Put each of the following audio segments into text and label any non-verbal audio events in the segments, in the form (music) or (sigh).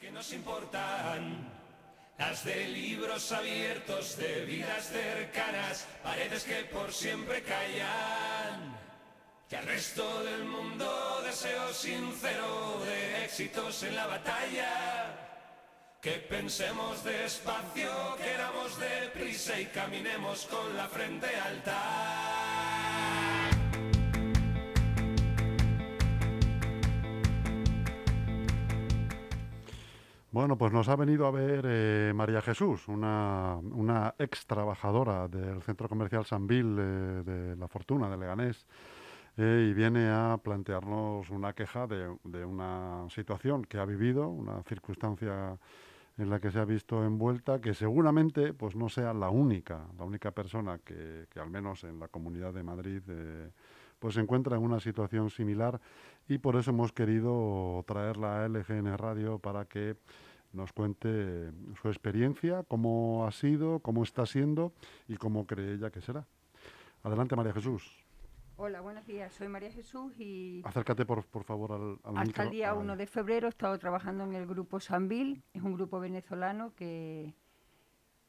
que nos importan. Las de libros abiertos, de vidas cercanas, paredes que por siempre callan. Que al resto del mundo deseo sincero de éxitos en la batalla. Que pensemos despacio, queramos deprisa y caminemos con la frente alta. Bueno, pues nos ha venido a ver eh, María Jesús, una, una, ex trabajadora del Centro Comercial Sanvil eh, de La Fortuna, de Leganés, eh, y viene a plantearnos una queja de, de, una situación que ha vivido, una circunstancia en la que se ha visto envuelta, que seguramente pues no sea la única, la única persona que, que al menos en la Comunidad de Madrid pues se encuentra en una situación similar y por eso hemos querido traerla a LGN Radio para que nos cuente su experiencia, cómo ha sido, cómo está siendo y cómo cree ella que será. Adelante, María Jesús. Hola, buenos días. Soy María Jesús y... Acércate, por, por favor, al, al Hasta micro. el día Ah, 1 de febrero he estado trabajando en el grupo Sanvil. Es un grupo venezolano que,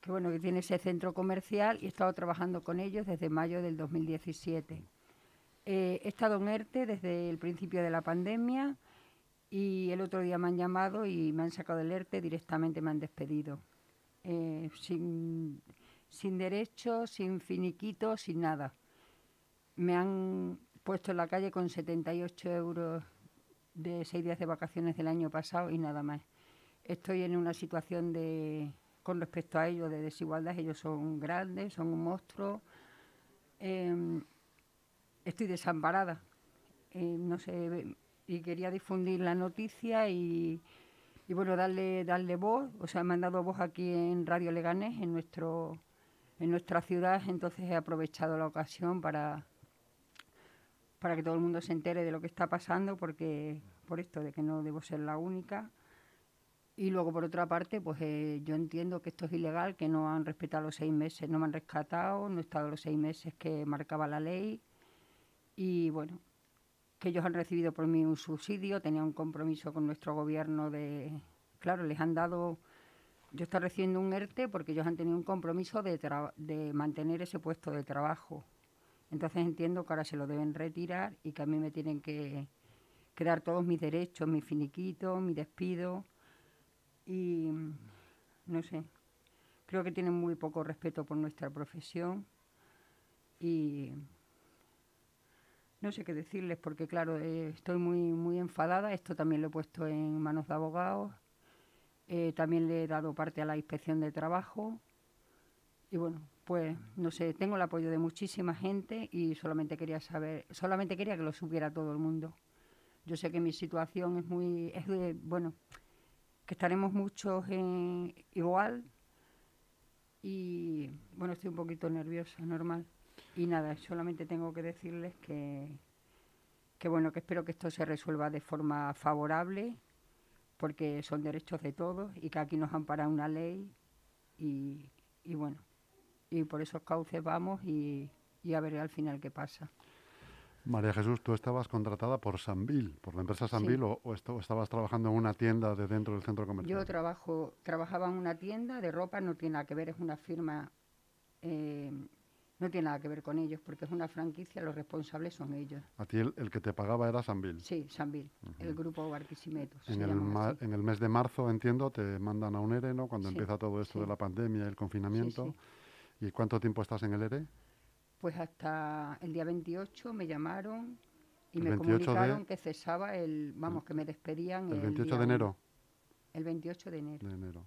que, bueno, que tiene ese centro comercial y he estado trabajando con ellos desde mayo del 2017. Eh, he estado en ERTE desde el principio de la pandemia y el otro día me han llamado y me han sacado del ERTE, directamente me han despedido. Eh, sin, sin derecho, sin finiquito, sin nada. Me han puesto en la calle con 78 euros de seis días de vacaciones del año pasado y nada más. Estoy en una situación de, con respecto a ellos, de desigualdad. Ellos son grandes, son un monstruo. Eh, estoy desamparada. Eh, no sé, y quería difundir la noticia y, y, bueno, darle, darle voz. O sea, me han dado voz aquí en Radio Leganés, en, nuestro, en nuestra ciudad, entonces he aprovechado la ocasión para, para que todo el mundo se entere de lo que está pasando, porque por esto de que no debo ser la única. Y luego, por otra parte, pues eh, yo entiendo que esto es ilegal, que no han respetado los seis meses, no me han rescatado, no he estado los seis meses que marcaba la ley. Y bueno, que ellos han recibido por mí un subsidio, tenía un compromiso con nuestro gobierno de... Claro, les han dado... Yo estoy recibiendo un ERTE porque ellos han tenido un compromiso de, de mantener ese puesto de trabajo. Entonces entiendo que ahora se lo deben retirar y que a mí me tienen que, que dar todos mis derechos, mi finiquito, mi despido. Y no sé, creo que tienen muy poco respeto por nuestra profesión y no sé qué decirles porque claro, eh, estoy muy, muy enfadada, esto también lo he puesto en manos de abogados, eh, también le he dado parte a la inspección de trabajo y bueno, pues no sé, tengo el apoyo de muchísima gente y solamente quería saber, solamente quería que lo supiera todo el mundo. Yo sé que mi situación es muy, es de, bueno, que estaremos muchos en, igual y bueno, estoy un poquito nerviosa, normal. Y nada, solamente tengo que decirles que, que bueno, que espero que esto se resuelva de forma favorable, porque son derechos de todos y que aquí nos ampara una ley y, y bueno, y por esos cauces vamos y, y, a ver al final qué pasa. María Jesús, tú estabas contratada por Sanvil, por la empresa Sanvil, sí. o, o, estabas trabajando en una tienda de dentro del centro comercial. Yo trabajo, trabajaba en una tienda de ropa, no tiene nada que ver, es una firma, eh, no tiene nada que ver con ellos, porque es una franquicia, los responsables son ellos. ¿A ti el, el que te pagaba era Sanvil? Sí, Sanvil, uh -huh. el grupo Barquisimeto. En el, en el, mes de marzo, entiendo, te mandan a un ERE, ¿no? Cuando sí, empieza todo esto sí. de la pandemia, el confinamiento. ¿Y cuánto tiempo estás en el ERE? Pues hasta el día 28 me llamaron y me comunicaron de... que cesaba el, vamos, que me despedían. ¿El 28 de enero? El 28 de enero. De enero.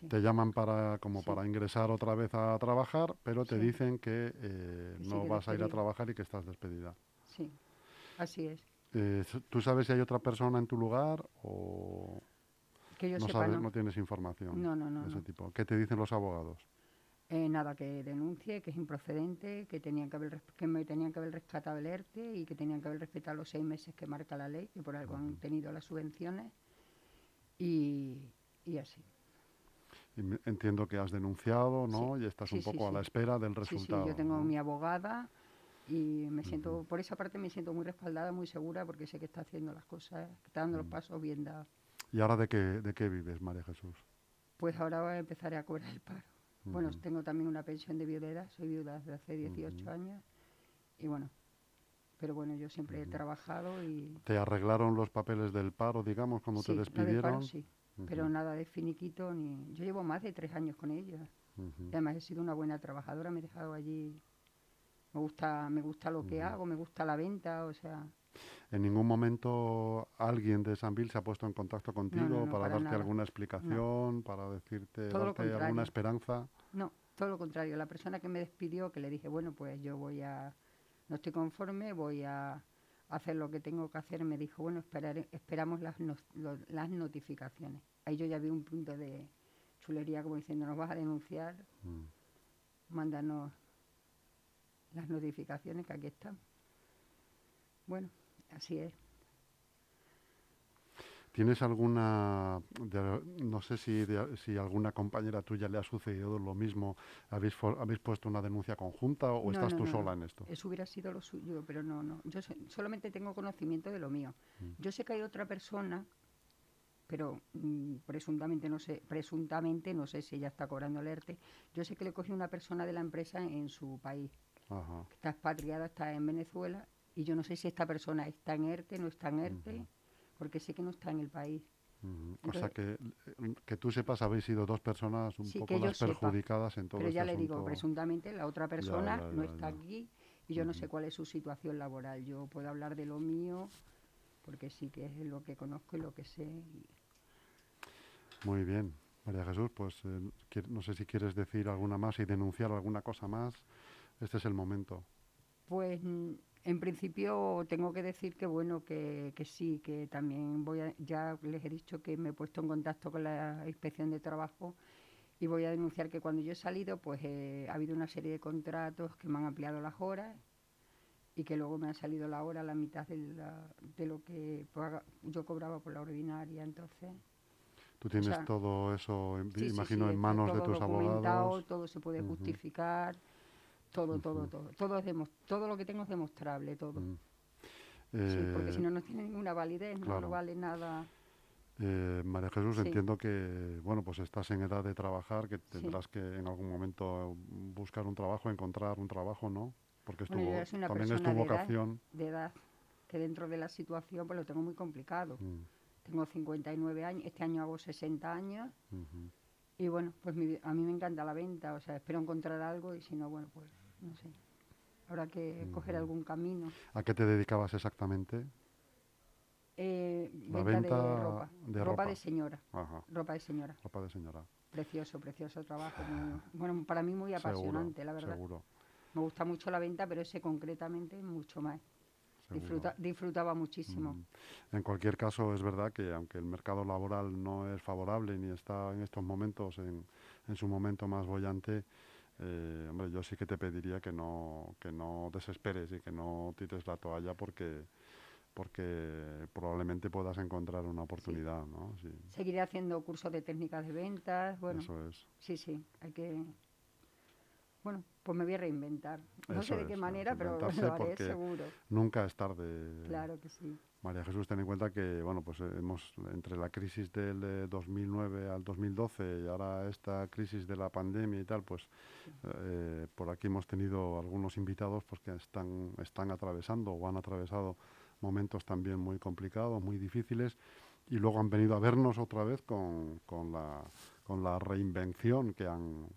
Sí. Te llaman para como sí. para ingresar otra vez a trabajar, pero te Sí. dicen que eh, no vas a ir a trabajar y que estás despedida. Sí, así es. Eh, ¿Tú sabes si hay otra persona en tu lugar o Que yo no sepa, sabes, no. no tienes información No, no, no, de ese tipo? ¿Qué te dicen los abogados? Eh, nada, que denuncie, que es improcedente, que, tenían que, haber, que me tenían que haber rescatado el ERTE y que tenían que haber respetado los seis meses que marca la ley, que por algo han tenido las subvenciones. Y, y así. Entiendo que has denunciado, ¿no? Sí. Y estás Sí, un sí, poco a sí. la espera del resultado. sí, yo tengo ¿no? mi abogada y me siento, por esa parte me siento muy respaldada, muy segura, porque sé que está haciendo las cosas, que está dando los pasos bien dados. ¿Y ahora de qué, de qué vives, María Jesús? Pues ahora empezaré a cobrar el paro. Bueno, tengo también una pensión de viudedad, soy viuda desde hace 18 años y bueno, pero bueno, yo siempre he trabajado y... ¿Te arreglaron los papeles del paro, digamos, cuando te despidieron? Paro, sí, pero nada de finiquito ni... Yo llevo más de tres años con ella. además he sido una buena trabajadora, me he dejado allí... Me gusta, me gusta lo que hago, me gusta la venta, o sea... ¿En ningún momento alguien de Sanville se ha puesto en contacto contigo para, darte alguna explicación, para decirte, darte alguna esperanza? No, todo lo contrario. La persona que me despidió, que le dije, bueno, pues yo voy a, no estoy conforme, voy a hacer lo que tengo que hacer, me dijo, bueno, esperamos las, las notificaciones. Ahí yo ya vi un punto de chulería como diciendo, nos vas a denunciar, mm. mándanos las notificaciones que aquí están. Bueno, así es. ¿Tienes alguna, no sé si, si alguna compañera tuya le ha sucedido lo mismo? ¿Habéis, habéis puesto una denuncia conjunta o estás tú sola en esto? Eso hubiera sido lo suyo, pero no, no. Yo solamente tengo conocimiento de lo mío. Mm. Yo sé que hay otra persona, pero mm, presuntamente no sé, presuntamente no sé si ella está cobrando el ERTE. Yo sé que le cogió una persona de la empresa en su país. está expatriada, está en Venezuela, y yo no sé si esta persona está en ERTE, no está en ERTE porque sé que no está en el país. o sea, que, que tú sepas, habéis sido dos personas un poco más perjudicadas en todo Pero ya este le digo, presuntamente la otra persona no está aquí y yo no sé cuál es su situación laboral. Yo puedo hablar de lo mío porque sí que es lo que conozco y lo que sé. Muy bien. María Jesús, pues eh, no sé si quieres decir alguna más y denunciar alguna cosa más. Este es el momento. Pues en principio tengo que decir que bueno, que, que, sí, que también voy a, ya les he dicho que me he puesto en contacto con la inspección de trabajo y voy a denunciar que cuando yo he salido pues eh, ha habido una serie de contratos que me han ampliado las horas y que luego me ha salido la hora a la mitad de, de lo que yo cobraba por la ordinaria, entonces... Tú tienes todo eso, imagino, en manos de tus abogados. Todo se puede justificar. Todo, todo, todo. Todo, es todo lo que tengo es demostrable, todo. Mm. sí, porque si no, no tiene ninguna validez, no vale nada. Eh, María Jesús, entiendo que bueno, pues estás en edad de trabajar, que tendrás que en algún momento buscar un trabajo, encontrar un trabajo, ¿no? Porque también es tu vocación. De edad, que dentro de la situación pues lo tengo muy complicado. Mm. Tengo 59 años, este año hago 60 años. Y bueno, pues a mí me encanta la venta, o sea, espero encontrar algo y si no, bueno, pues no sé. Habrá que coger algún camino. ¿A qué te dedicabas exactamente? Eh, venta, de ropa. De ropa, de señora. Ropa de señora. Ropa de señora. Precioso, precioso trabajo. bueno, para mí muy apasionante, la verdad. Seguro. Me gusta mucho la venta, pero ese concretamente mucho más. disfrutaba muchísimo. Mm. En cualquier caso, es verdad que aunque el mercado laboral no es favorable ni está en estos momentos en, en su momento más bollante, eh, hombre, yo sí que te pediría que no, que no desesperes y que no tires la toalla porque porque probablemente puedas encontrar una oportunidad, ¿no? Seguiré haciendo cursos de técnicas de ventas, bueno. Eso es. Sí, sí, hay que... Bueno, pues me voy a reinventar. No sé de qué manera, pero (laughs) lo haré seguro. Nunca es tarde. Claro que sí. María Jesús, ten en cuenta que, bueno, pues eh, hemos, entre la crisis del 2009 al 2012 y ahora esta crisis de la pandemia y tal, pues eh, por aquí hemos tenido algunos invitados pues, que están, están atravesando o han atravesado momentos también muy complicados, muy difíciles, y luego han venido a vernos otra vez con, con, la, con la reinvención que han,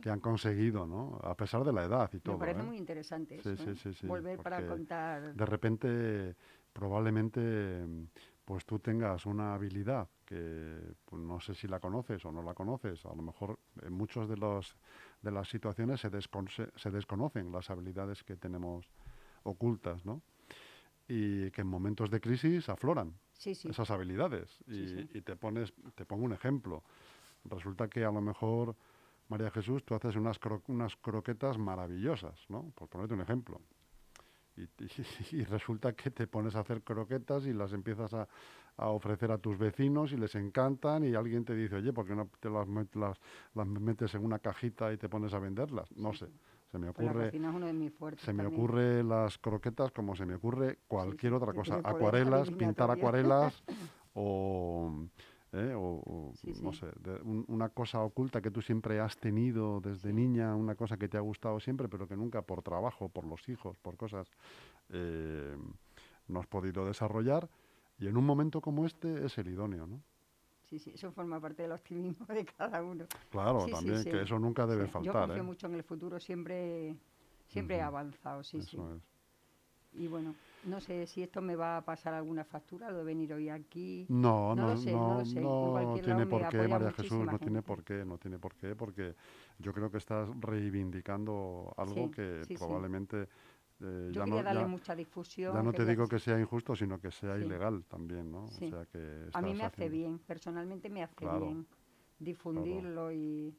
que han conseguido, ¿no? A pesar de la edad y todo. Me parece ¿eh? muy interesante eso, sí, sí, sí, Volver para contar... De repente probablemente pues tú tengas una habilidad que pues, no sé si la conoces o no la conoces, a lo mejor en muchas de, los, de las situaciones se, se desconocen las habilidades que tenemos ocultas, ¿no? Y que en momentos de crisis afloran esas habilidades. Y, te pones, te pongo un ejemplo. Resulta que a lo mejor, María Jesús, tú haces unas, unas croquetas maravillosas, ¿no? Por ponerte un ejemplo. Y, resulta que te pones a hacer croquetas y las empiezas a, ofrecer a tus vecinos y les encantan y alguien te dice, oye, ¿por qué no te las, las, metes en una cajita y te pones a venderlas? No sé. Se me pues ocurre, se me ocurre las croquetas como se me ocurre cualquier otra cosa. Acuarelas, pintar acuarelas (laughs) o, ¿eh? o, o, Sí, no sé, de un- una cosa oculta que tú siempre has tenido desde niña, una cosa que te ha gustado siempre, pero que nunca por trabajo, por los hijos, por cosas, eh, no has podido desarrollar. Y en un momento como este es el idóneo, ¿no? Sí, sí, eso forma parte del optimismo de cada uno. Claro, también que eso nunca debe Sí, Yo faltar, confío ¿eh? mucho en el futuro, siempre, siempre he Ujú. avanzado, sí, sí. Es. Y bueno, no sé si esto me va a pasar alguna factura, lo de venir hoy aquí. No, No no, lo sé, no no, lo sé. No tiene por qué, María Jesús, no tiene por qué, no tiene por qué, porque yo creo que estás reivindicando algo Sí, que sí, probablemente eh, Yo ya, no, darle ya- mucha difusión. ya no te digo que sea injusto, sino que sea Sí. ilegal también, ¿no? O sea que A mí me hace haciendo- bien, personalmente me hace Claro, bien difundirlo y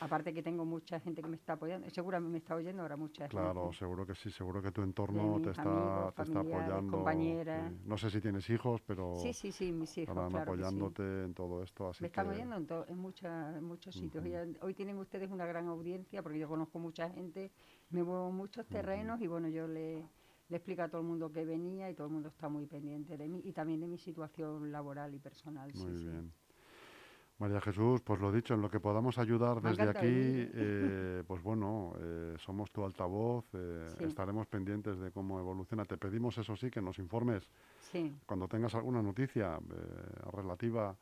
aparte que tengo mucha gente que me está apoyando, seguramente me está oyendo ahora mucha Claro, gente. seguro que sí, seguro que tu entorno te está, amigos, te está familiares, apoyando. compañeras. sí. No sé si tienes hijos, pero Sí, sí, sí, mis hijos, estarán claro sí. apoyándote en todo esto, así Me están oyendo en, en, mucha- en muchos sitios. Hoy tienen ustedes una gran audiencia porque yo conozco mucha gente, me muevo en muchos terrenos y bueno, yo le, le explico a todo el mundo que venía y todo el mundo está muy pendiente de mí y también de mi situación laboral y personal. Muy sí. bien. María Jesús, pues lo dicho, en lo que podamos ayudar Me desde aquí, eh, (laughs) pues bueno, eh, somos tu altavoz, eh, Sí. estaremos pendientes de cómo evoluciona. Te pedimos, eso sí, que nos informes Sí, cuando tengas alguna noticia eh, relativa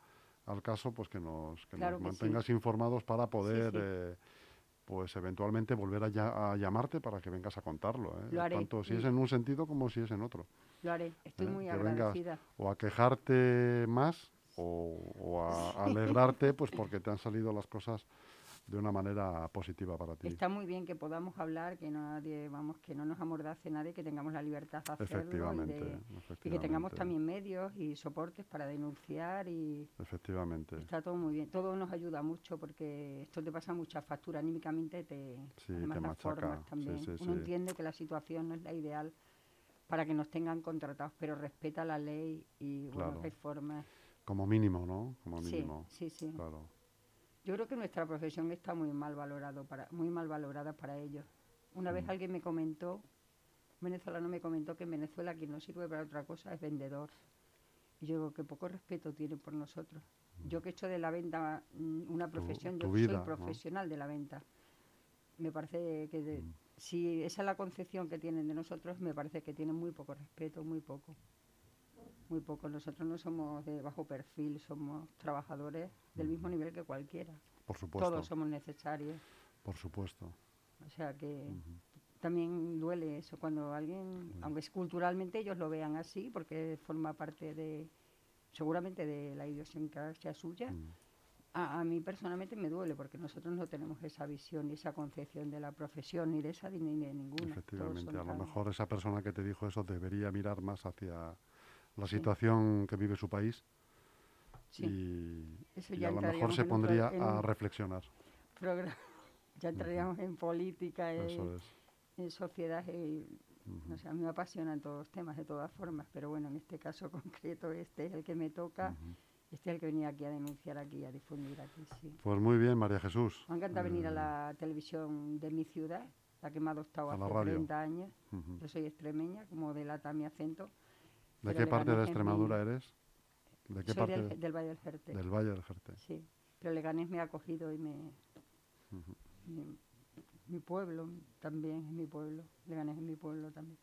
al caso, pues que nos, que Claro nos que sí. mantengas informados para poder, eh, pues eventualmente volver a, ya- a llamarte para que vengas a contarlo. ¿eh? Lo haré. Tanto si es Mm. en un sentido como si es en otro. lo haré. Estoy ¿eh? muy que vengas agradecida. o a quejarte más o, o a alegrarte pues (laughs) porque te han salido las cosas de una manera positiva para ti. Está muy bien que podamos hablar, que nadie, vamos, que no nos amordace nadie, que tengamos la libertad de hacerlo y, Efectivamente, y que tengamos también medios y soportes para denunciar y Efectivamente. está todo muy bien. Todo nos ayuda mucho porque esto te pasa mucha factura anímicamente, te, Sí, te machaca, sí, también. sí, Uno entiende que la situación no es la ideal para que nos tengan contratados, pero respeta la ley y bueno, Claro. hay formas. Como mínimo, ¿no? Como Sí, mínimo. sí, sí. Claro. Yo creo que nuestra profesión está muy mal valorado para, muy mal valorada para ellos. Una vez Mm. alguien me comentó, un venezolano me comentó que en Venezuela quien no sirve para otra cosa es vendedor. Y yo digo que poco respeto tiene por nosotros. Yo que he hecho de la venta mm, una profesión, tu yo vida, soy ¿no? profesional de la venta. Me parece que de- Mm. si esa es la concepción que tienen de nosotros, me parece que tienen muy poco respeto, muy poco. Muy poco. Nosotros no somos de bajo perfil, somos trabajadores del mismo nivel que cualquiera. Por supuesto. Todos somos necesarios. Por supuesto. O sea que también duele eso cuando alguien, aunque es culturalmente ellos lo vean así, porque forma parte de, seguramente de la idiosincrasia suya. Mm. A, a mí personalmente me duele porque nosotros no tenemos esa visión y esa concepción de la profesión, ni de esa ni de ninguna. Efectivamente, a lo mejor esa persona que te dijo eso debería mirar más hacia la situación que vive su país Sí, y, eso y ya a lo mejor se pondría a reflexionar. programa. (laughs) Ya entraríamos en política, en, Eso es. en sociedad y Ujú. no sé, a mí me apasionan todos los temas de todas formas, pero bueno, en este caso (laughs) concreto este es el que me toca, este es el que venía aquí a denunciar aquí, a difundir aquí, sí. Pues muy bien, María Jesús. Me encanta venir a Eh, la televisión de mi ciudad, la que me ha adoptado A hace radio. 30 años. Yo soy extremeña, como delata mi acento. ¿De qué parte de mi- Extremadura eres? ¿De qué Soy parte? del, de- del Valle del Jerte, Del Valle del Jerte. sí. Pero Leganés me ha acogido y me... Mi, mi pueblo también es mi pueblo, Leganés es mi pueblo también.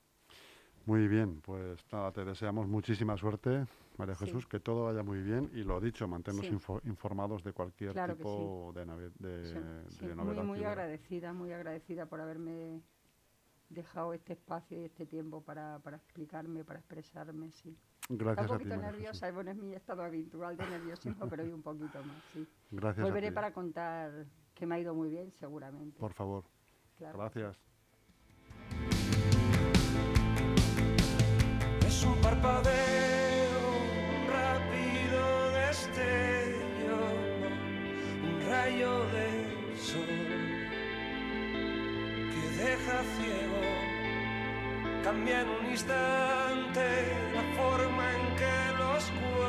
Muy bien, pues nada, te deseamos muchísima suerte, María Sí. Jesús, que todo vaya muy bien y lo dicho, manténnos Sí. info- informados de cualquier Claro tipo de, de, Sí, sí, de muy, novedad. muy hubiera. agradecida, muy agradecida por haberme dejado este espacio y este tiempo para, para explicarme, para expresarme, sí. Está Gracias un a ti, poquito María nerviosa, bueno, es mi estado habitual de nerviosismo, pero hoy un poquito más, sí. Gracias a Volveré ti. para contar que me ha ido muy bien, seguramente. Por favor. claro. Gracias. Es un parpadeo, un rápido destello, un rayo de sol deja ciego. Cambia en un instante la forma en que los cuervos